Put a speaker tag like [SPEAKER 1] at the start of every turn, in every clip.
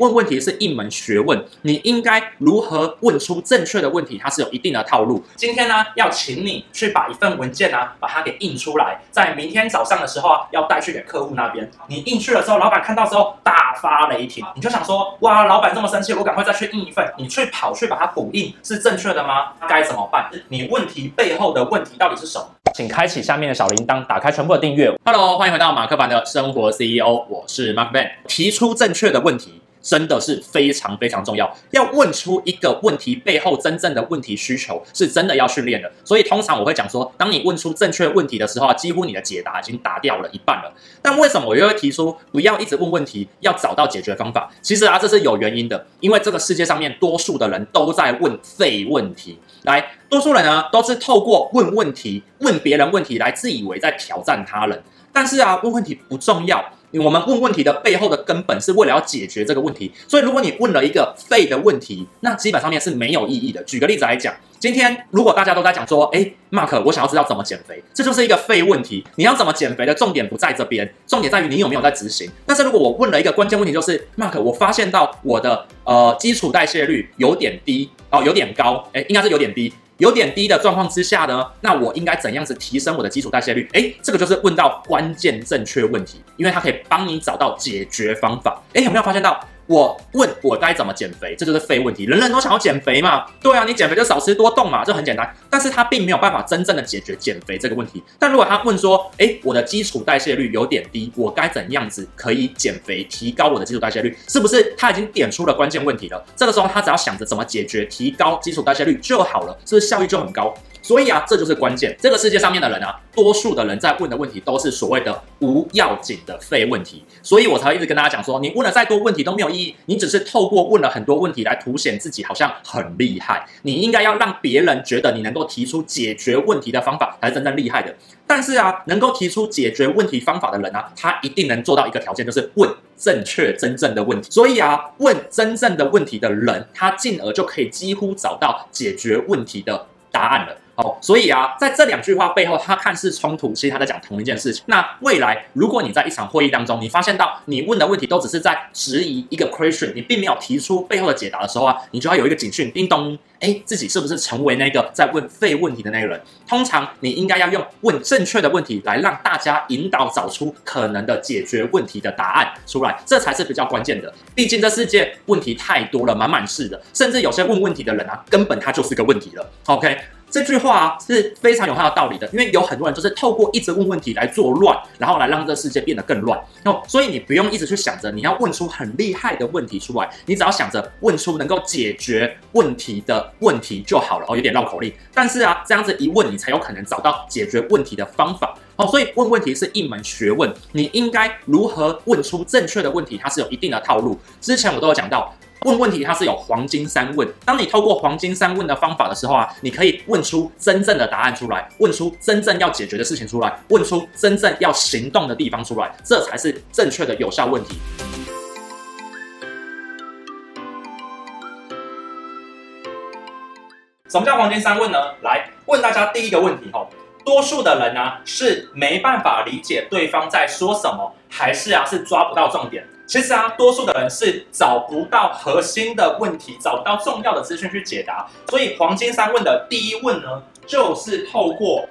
[SPEAKER 1] 问问题是一门学问，你应该如何问出正确的问题？它是有一定的套路。今天呢，要请你去把一份文件呢、啊，把它给印出来，在明天早上的时候啊，要带去给客户那边。你印去了之后，老板看到之后大发雷霆，你就想说：哇，老板这么生气，我赶快再去印一份。你去跑去把它补印，是正确的吗？该怎么办？你问题背后的问题到底是什么？请开启下面的小铃铛，打开全部的订阅。Hello，欢迎回到马克版的生活 CEO，我是 Mark Ben，提出正确的问题。真的是非常非常重要，要问出一个问题背后真正的问题需求，是真的要训练的。所以通常我会讲说，当你问出正确问题的时候，几乎你的解答已经答掉了一半了。但为什么我又会提出不要一直问问题，要找到解决方法？其实啊，这是有原因的，因为这个世界上面多数的人都在问废问题。来，多数人呢都是透过问问题、问别人问题来自以为在挑战他人。但是啊，问问题不重要。我们问问题的背后的根本是为了要解决这个问题，所以如果你问了一个废的问题，那基本上面是没有意义的。举个例子来讲，今天如果大家都在讲说，诶，Mark，我想要知道怎么减肥，这就是一个废问题。你要怎么减肥的重点不在这边，重点在于你有没有在执行。但是如果我问了一个关键问题，就是 Mark，我发现到我的呃基础代谢率有点低哦，有点高，诶，应该是有点低。有点低的状况之下呢，那我应该怎样子提升我的基础代谢率？哎，这个就是问到关键正确问题，因为它可以帮你找到解决方法。哎，有没有发现到？我问我该怎么减肥，这就是废问题。人人都想要减肥嘛，对啊，你减肥就少吃多动嘛，这很简单。但是他并没有办法真正的解决减肥这个问题。但如果他问说，诶，我的基础代谢率有点低，我该怎样子可以减肥，提高我的基础代谢率？是不是他已经点出了关键问题了？这个时候他只要想着怎么解决，提高基础代谢率就好了，是不是效率就很高？所以啊，这就是关键。这个世界上面的人啊，多数的人在问的问题都是所谓的无要紧的废问题。所以我才会一直跟大家讲说，你问了再多问题都没有意义。你只是透过问了很多问题来凸显自己好像很厉害。你应该要让别人觉得你能够提出解决问题的方法才是真正厉害的。但是啊，能够提出解决问题方法的人啊，他一定能做到一个条件，就是问正确真正的问题。所以啊，问真正的问题的人，他进而就可以几乎找到解决问题的答案了。哦，所以啊，在这两句话背后，他看似冲突，其实他在讲同一件事情。那未来，如果你在一场会议当中，你发现到你问的问题都只是在质疑一个 question，你并没有提出背后的解答的时候啊，你就要有一个警讯，叮咚，哎，自己是不是成为那个在问废问题的那个人？通常你应该要用问正确的问题来让大家引导找出可能的解决问题的答案出来，这才是比较关键的。毕竟这世界问题太多了，满满是的，甚至有些问问题的人啊，根本他就是个问题了。OK。这句话是非常有它的道理的，因为有很多人就是透过一直问问题来作乱，然后来让这个世界变得更乱。哦，所以你不用一直去想着你要问出很厉害的问题出来，你只要想着问出能够解决问题的问题就好了。哦，有点绕口令，但是啊，这样子一问，你才有可能找到解决问题的方法。哦，所以问问题是一门学问，你应该如何问出正确的问题，它是有一定的套路。之前我都有讲到。问问题，它是有黄金三问。当你透过黄金三问的方法的时候啊，你可以问出真正的答案出来，问出真正要解决的事情出来，问出真正要行动的地方出来，这才是正确的有效问题。什么叫黄金三问呢？来问大家第一个问题哈，多数的人呢、啊、是没办法理解对方在说什么，还是啊是抓不到重点？其实啊，多数的人是找不到核心的问题，找不到重要的资讯去解答。所以黄金三问的第一问呢，就是透过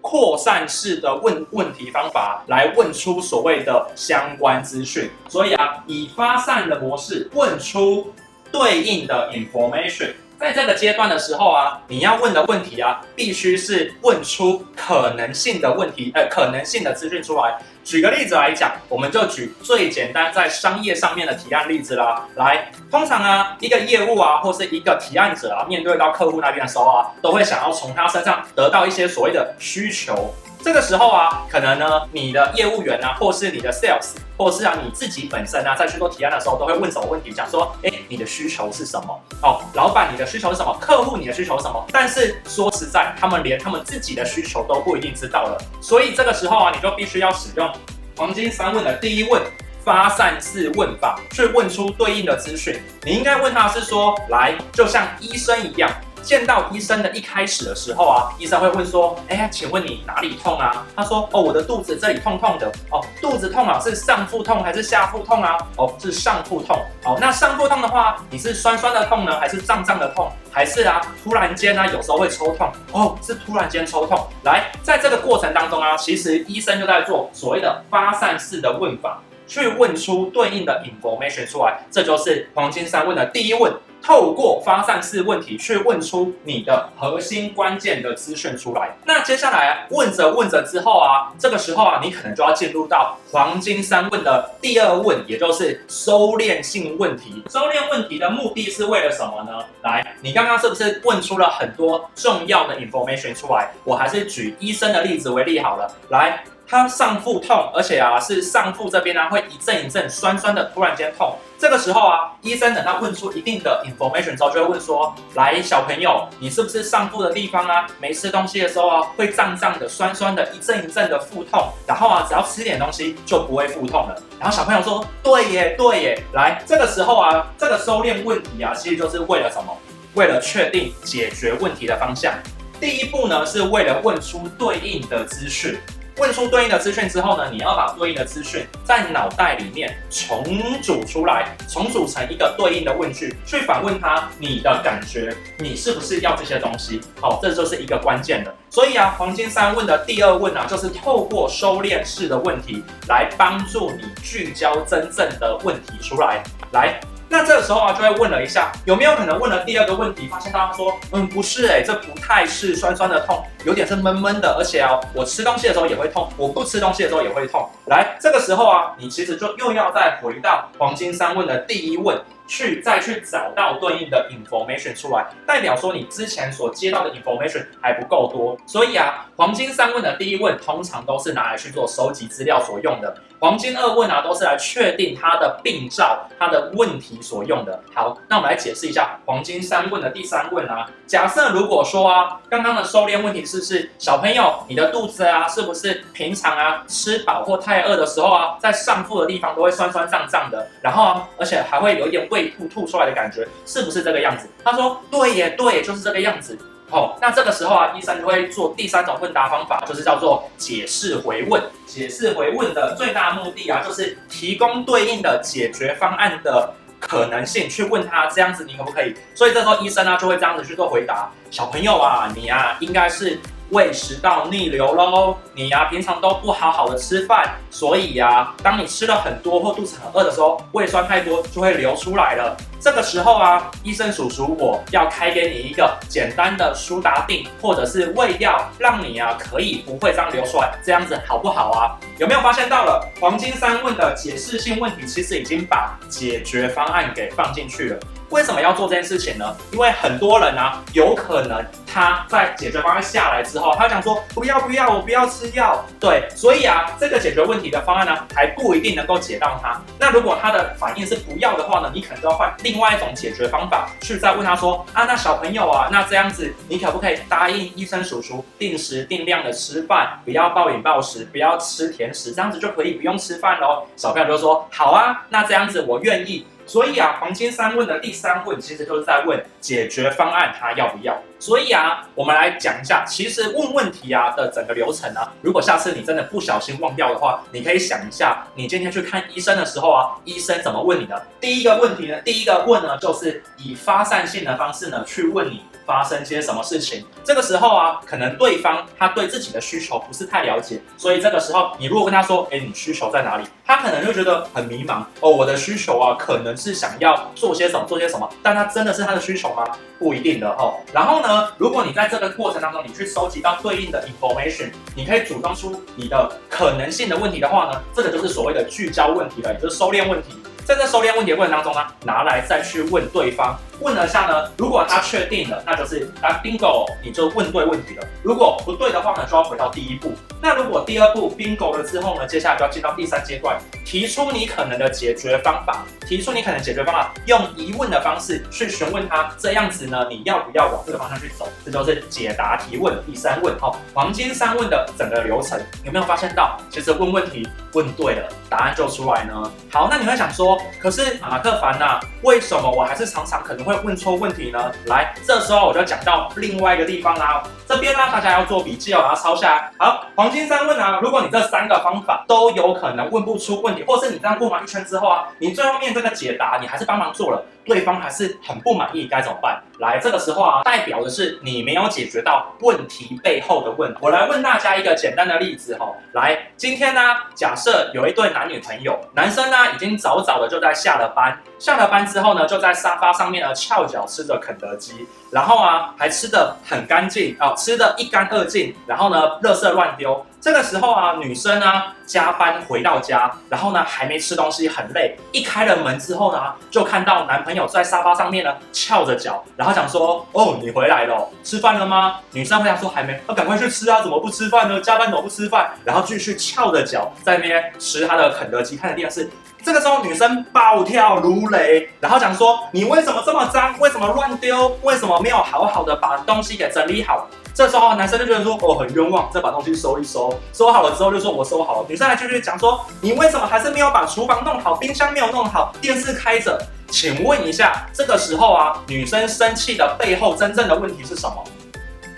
[SPEAKER 1] 扩散式的问问题方法来问出所谓的相关资讯。所以啊，以发散的模式问出对应的 information。在这个阶段的时候啊，你要问的问题啊，必须是问出可能性的问题，呃，可能性的资讯出来。举个例子来讲，我们就举最简单在商业上面的提案例子啦。来，通常啊，一个业务啊，或是一个提案者啊，面对到客户那边的时候啊，都会想要从他身上得到一些所谓的需求。这个时候啊，可能呢，你的业务员啊，或是你的 sales，或是啊你自己本身啊，在去做提案的时候，都会问什么问题？讲说，哎，你的需求是什么？哦，老板，你的需求是什么？客户，你的需求是什么？但是说实在，他们连他们自己的需求都不一定知道了。所以这个时候啊，你就必须要使用黄金三问的第一问，发散式问法，去问出对应的资讯。你应该问他是说，来，就像医生一样。见到医生的一开始的时候啊，医生会问说：“哎，请问你哪里痛啊？”他说：“哦，我的肚子这里痛痛的。哦，肚子痛啊，是上腹痛还是下腹痛啊？哦，是上腹痛。哦，那上腹痛的话，你是酸酸的痛呢，还是胀胀的痛？还是啊，突然间呢，有时候会抽痛？哦，是突然间抽痛。来，在这个过程当中啊，其实医生就在做所谓的发散式的问法，去问出对应的 information 出来。这就是黄金三问的第一问。”透过发散式问题去问出你的核心关键的资讯出来。那接下来问着问着之后啊，这个时候啊，你可能就要进入到黄金三问的第二问，也就是收敛性问题。收敛问题的目的是为了什么呢？来，你刚刚是不是问出了很多重要的 information 出来？我还是举医生的例子为例好了。来。他上腹痛，而且啊是上腹这边啊会一阵一阵酸酸的，突然间痛。这个时候啊，医生等他问出一定的 information 之后，就会问说：来，小朋友，你是不是上腹的地方啊，没吃东西的时候啊会胀胀的、酸酸的，一阵一阵的腹痛？然后啊，只要吃点东西就不会腹痛了。然后小朋友说：对耶，对耶。来，这个时候啊，这个收敛问题啊，其实就是为了什么？为了确定解决问题的方向。第一步呢，是为了问出对应的资讯。问出对应的资讯之后呢，你要把对应的资讯在脑袋里面重组出来，重组成一个对应的问句，去反问他你的感觉，你是不是要这些东西？好，这就是一个关键的。所以啊，黄金三问的第二问啊，就是透过收敛式的问题来帮助你聚焦真正的问题出来，来。那这个时候啊，就会问了一下，有没有可能问了第二个问题，发现大家说，嗯，不是哎，这不太是酸酸的痛，有点是闷闷的，而且啊，我吃东西的时候也会痛，我不吃东西的时候也会痛。来，这个时候啊，你其实就又要再回到黄金三问的第一问。去再去找到对应的 information 出来，代表说你之前所接到的 information 还不够多，所以啊，黄金三问的第一问通常都是拿来去做收集资料所用的，黄金二问啊都是来确定它的病灶、它的问题所用的。好，那我们来解释一下黄金三问的第三问啊，假设如果说啊，刚刚的收敛问题是是小朋友你的肚子啊，是不是平常啊吃饱或太饿的时候啊，在上腹的地方都会酸酸胀胀的，然后啊，而且还会有一点胃。胃吐吐出来的感觉是不是这个样子？他说对耶，对耶，就是这个样子。好，那这个时候啊，医生就会做第三种问答方法，就是叫做解释回问。解释回问的最大目的啊，就是提供对应的解决方案的可能性，去问他这样子你可不可以？所以这时候医生呢就会这样子去做回答。小朋友啊，你啊应该是。胃食道逆流喽，你呀、平常都不好好的吃饭，所以呀、当你吃了很多或肚子很饿的时候，胃酸太多就会流出来了。这个时候啊，医生叔叔我要开给你一个简单的舒达定或者是胃药，让你啊可以不会这样流出来，这样子好不好啊？有没有发现到了黄金三问的解释性问题，其实已经把解决方案给放进去了。为什么要做这件事情呢？因为很多人啊，有可能他在解决方案下来之后，他讲说不要不要，我不要吃药。对，所以啊，这个解决问题的方案呢，还不一定能够解到他。那如果他的反应是不要的话呢，你可能就要换另外一种解决方法，去再问他说啊，那小朋友啊，那这样子你可不可以答应医生叔叔定时定量的吃饭，不要暴饮暴食，不要吃甜食，这样子就可以不用吃饭喽？小朋友就说好啊，那这样子我愿意。所以啊，黄金三问的第三问其实就是在问解决方案，他要不要？所以啊，我们来讲一下，其实问问题啊的整个流程啊，如果下次你真的不小心忘掉的话，你可以想一下，你今天去看医生的时候啊，医生怎么问你的？第一个问题呢，第一个问呢，就是以发散性的方式呢去问你。发生些什么事情？这个时候啊，可能对方他对自己的需求不是太了解，所以这个时候你如果跟他说，哎，你需求在哪里？他可能就觉得很迷茫哦。我的需求啊，可能是想要做些什么，做些什么，但他真的是他的需求吗？不一定的哦。然后呢，如果你在这个过程当中，你去收集到对应的 information，你可以组装出你的可能性的问题的话呢，这个就是所谓的聚焦问题了，也就是收敛问题。在这收敛问题的过程当中呢，拿来再去问对方。问了下呢，如果他确定了，那就是当 bingo，你就问对问题了。如果不对的话呢，就要回到第一步。那如果第二步 bingo 了之后呢，接下来就要进到第三阶段，提出你可能的解决方法，提出你可能解决方法，用疑问的方式去询问他，这样子呢，你要不要往这个方向去走？这就是解答提问第三问。好，黄金三问的整个流程，有没有发现到，其实问问题问对了，答案就出来呢？好，那你会想说，可是马克凡呐，为什么我还是常常可能会问错问题呢？来，这时候我就讲到另外一个地方啦。这边呢，大家要做笔记哦，把它抄下来。好，黄金三问啊，如果你这三个方法都有可能问不出问题，或是你这样问完一圈之后啊，你最后面这个解答你还是帮忙做了，对方还是很不满意，该怎么办？来，这个时候啊，代表的是你没有解决到问题背后的问。我来问大家一个简单的例子哈、哦，来，今天呢，假设有一对男女朋友，男生呢已经早早的就在下了班，下了班之后呢，就在沙发上面呢翘脚吃着肯德基，然后啊还吃得很干净啊、吃得一干二净，然后呢，垃圾乱丢。这个时候啊，女生呢加班回到家，然后呢还没吃东西，很累。一开了门之后呢，就看到男朋友在沙发上面呢翘着脚，然后想说：“哦，你回来了，吃饭了吗？”女生回答说：“还没。”那赶快去吃啊！怎么不吃饭呢？加班怎么不吃饭？然后继续翘着脚在那边吃他的肯德基，看着电视。这个时候女生暴跳如雷，然后讲说：“你为什么这么脏？为什么乱丢？为什么没有好好的把东西给整理好？”这时候男生就觉得说，哦、很冤枉，再把东西收一收，收好了之后就说我收好了。女生还继续讲说，你为什么还是没有把厨房弄好，冰箱没有弄好，电视开着？请问一下，这个时候啊，女生生气的背后真正的问题是什么？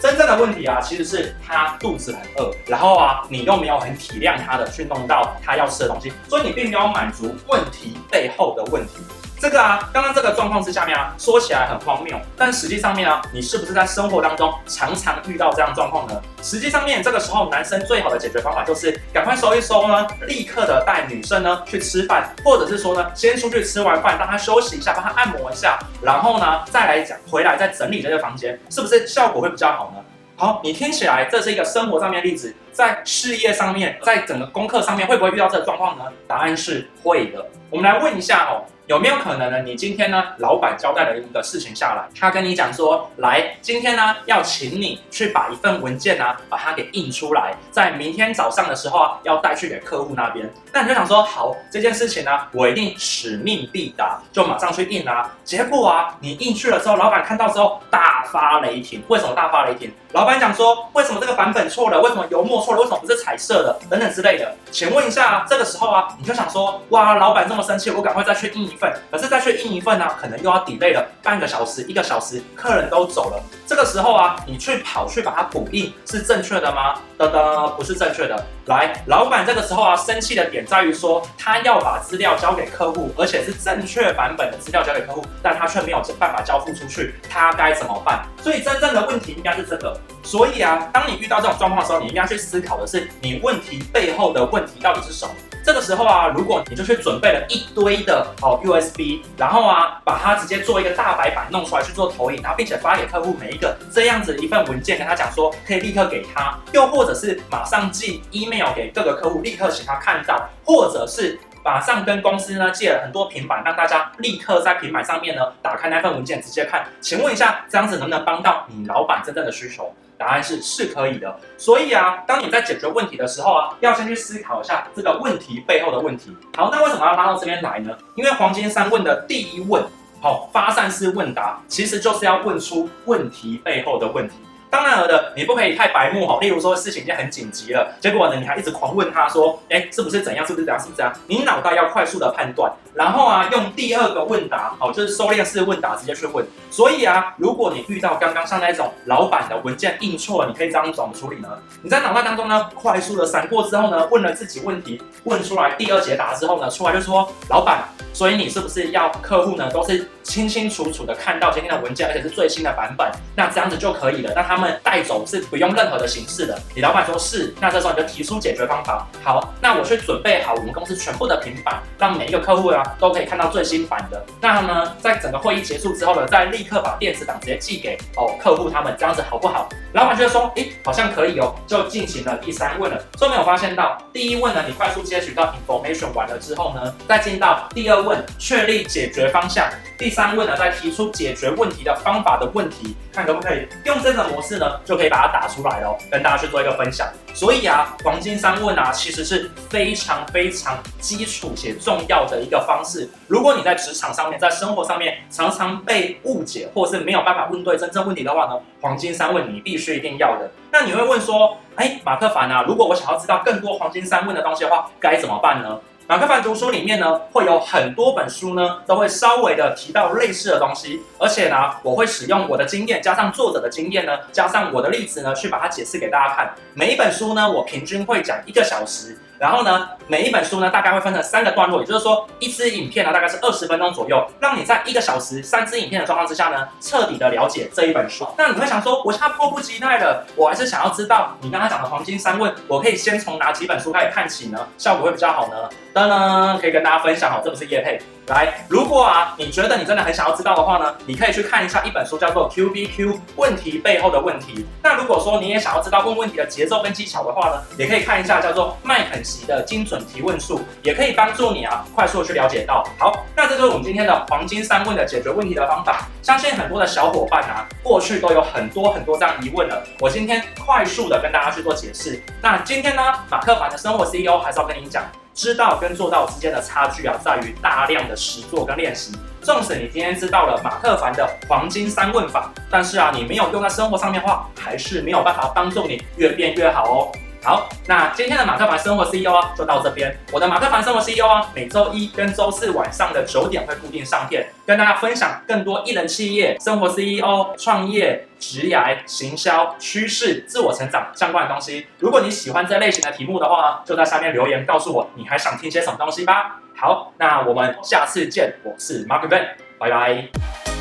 [SPEAKER 1] 真正的问题啊，其实是他肚子很饿，然后啊，你又没有很体谅他的去弄到他要吃的东西，所以你并没有满足问题背后的问题。这个啊，刚刚这个状况之下面啊，说起来很荒谬，但实际上面啊，你是不是在生活当中常常遇到这样状况呢？实际上面这个时候，男生最好的解决方法就是赶快收一收呢，立刻的带女生呢去吃饭，或者是说呢，先出去吃完饭，让她休息一下，帮她按摩一下，然后呢再来讲回来再整理这个房间，是不是效果会比较好呢？好，你听起来这是一个生活上面的例子，在事业上面，在整个功课上面会不会遇到这个状况呢？答案是会的。我们来问一下哦。有没有可能呢？你今天呢，老板交代了一个事情下来，他跟你讲说，来，今天呢，要请你去把一份文件呢，把它给印出来，在明天早上的时候啊，要带去给客户那边。那你就想说，好，这件事情呢，我一定使命必达，就马上去印啊。结果啊，你印去了之后，老板看到之后大发雷霆。为什么大发雷霆？老板讲说，为什么这个版本错了？为什么油墨错了？为什么不是彩色的？等等之类的。请问一下，这个时候啊，你就想说，哇，老板这么生气，我赶快再去印一份。可是再去印一份呢、可能又要 delay 了半个小时、一个小时，客人都走了。这个时候啊，你去跑去把它补印，是正确的吗？噔噔，不是正确的。来，老板这个时候啊，生气的点在于说，他要把资料交给客户，而且是正确版本的资料交给客户，但他却没有办法交付出去，他该怎么办？所以真正的问题应该是这个。所以啊，当你遇到这种状况的时候，你应该去思考的是，你问题背后的问题到底是什么？这个时候啊，如果你就去准备了一堆的哦 USB，然后啊，把它直接做一个大白板弄出来去做投影，然后并且发给客户每一个这样子一份文件，跟他讲说可以立刻给他，又或者是马上寄 email 给各个客户，立刻请他看到，或者是马上跟公司呢借了很多平板，让大家立刻在平板上面呢打开那份文件直接看。请问一下，这样子能不能帮到你老板真正的需求？答案是是可以的，所以啊，当你在解决问题的时候啊，要先去思考一下这个问题背后的问题。好，那为什么要拉到这边来呢？因为黄金三问的第一问，好、哦，发散式问答，其实就是要问出问题背后的问题。当然了的，你不可以太白目哈。例如说事情已经很紧急了，结果呢，你还一直狂问他说，哎，是不是怎样？是不是怎样？是不是这样？你脑袋要快速的判断，然后啊，用第二个问答，哦，就是收敛式问答，直接去问。所以啊，如果你遇到刚刚像那种老板的文件印错了，你可以这样怎么处理呢？你在脑袋当中呢，快速的闪过之后呢，问了自己问题，问出来第二解答之后呢，出来就说，老板，所以你是不是要客户呢，都是清清楚楚的看到今天的文件，而且是最新的版本，那这样子就可以了，那他们。带走是不用任何的形式的。你老板说是，那这时候你就提出解决方法。好，那我去准备好我们公司全部的平板，让每一个客户啊都可以看到最新版的。那呢，在整个会议结束之后呢，再立刻把电子档直接寄给哦客户他们，这样子好不好？老板觉得说，诶，好像可以哦，就进行了第三问了。所以没有发现到第一问呢，你快速接取到 information 完了之后呢，再进到第二问，确立解决方向。第三问呢，在提出解决问题的方法的问题，看可不可以用这个模式呢，就可以把它打出来了，跟大家去做一个分享。所以啊，黄金三问啊，其实是非常非常基础且重要的一个方式。如果你在职场上面，在生活上面常常被误解，或是没有办法问对真正问题的话呢，黄金三问你必须一定要的。那你会问说，哎，马克凡啊，如果我想要知道更多黄金三问的东西的话，该怎么办呢？马克凡读书里面呢，会有很多本书呢，都会稍微的提到类似的东西，而且呢，我会使用我的经验加上作者的经验呢，加上我的例子呢，去把它解释给大家看。每一本书呢，我平均会讲一个小时。然后呢，每一本书呢，大概会分成三个段落，也就是说，一支影片呢，大概是二十分钟左右，让你在一个小时三支影片的状况之下呢，彻底的了解这一本书。那你会想说，我现在迫不及待的，我还是想要知道你刚才讲的黄金三问，我可以先从哪几本书开始看起呢？效果会比较好呢？当然，可以跟大家分享哦，这不是叶配。来，如果啊，你觉得你真的很想要知道的话呢，你可以去看一下一本书，叫做《Q B Q 问题背后的问题》。那如果说你也想要知道问问题的节奏跟技巧的话呢，也可以看一下叫做麦肯锡的精准提问术，也可以帮助你啊，快速的去了解到。好，那这就是我们今天的黄金三问的解决问题的方法。相信很多的小伙伴啊，过去都有很多很多这样疑问了。我今天快速的跟大家去做解释。那今天呢，马克凡的生活 CEO 还是要跟你讲。知道跟做到之间的差距啊，在于大量的实做跟练习。纵使你今天知道了马特凡的黄金三问法，但是啊，你没有用在生活上面的话，还是没有办法帮助你越变越好哦。好，那今天的马克凡生活 CEO 啊，就到这边。我的马克凡生活 CEO 啊，每周一跟周四晚上的九点会固定上片，跟大家分享更多一人企业、生活 CEO、创业、职涯、行销、趋势、自我成长相关的东西。如果你喜欢这类型的题目的话，就在下面留言告诉我，你还想听些什么东西吧。好，那我们下次见，我是 Mark Ben，拜拜。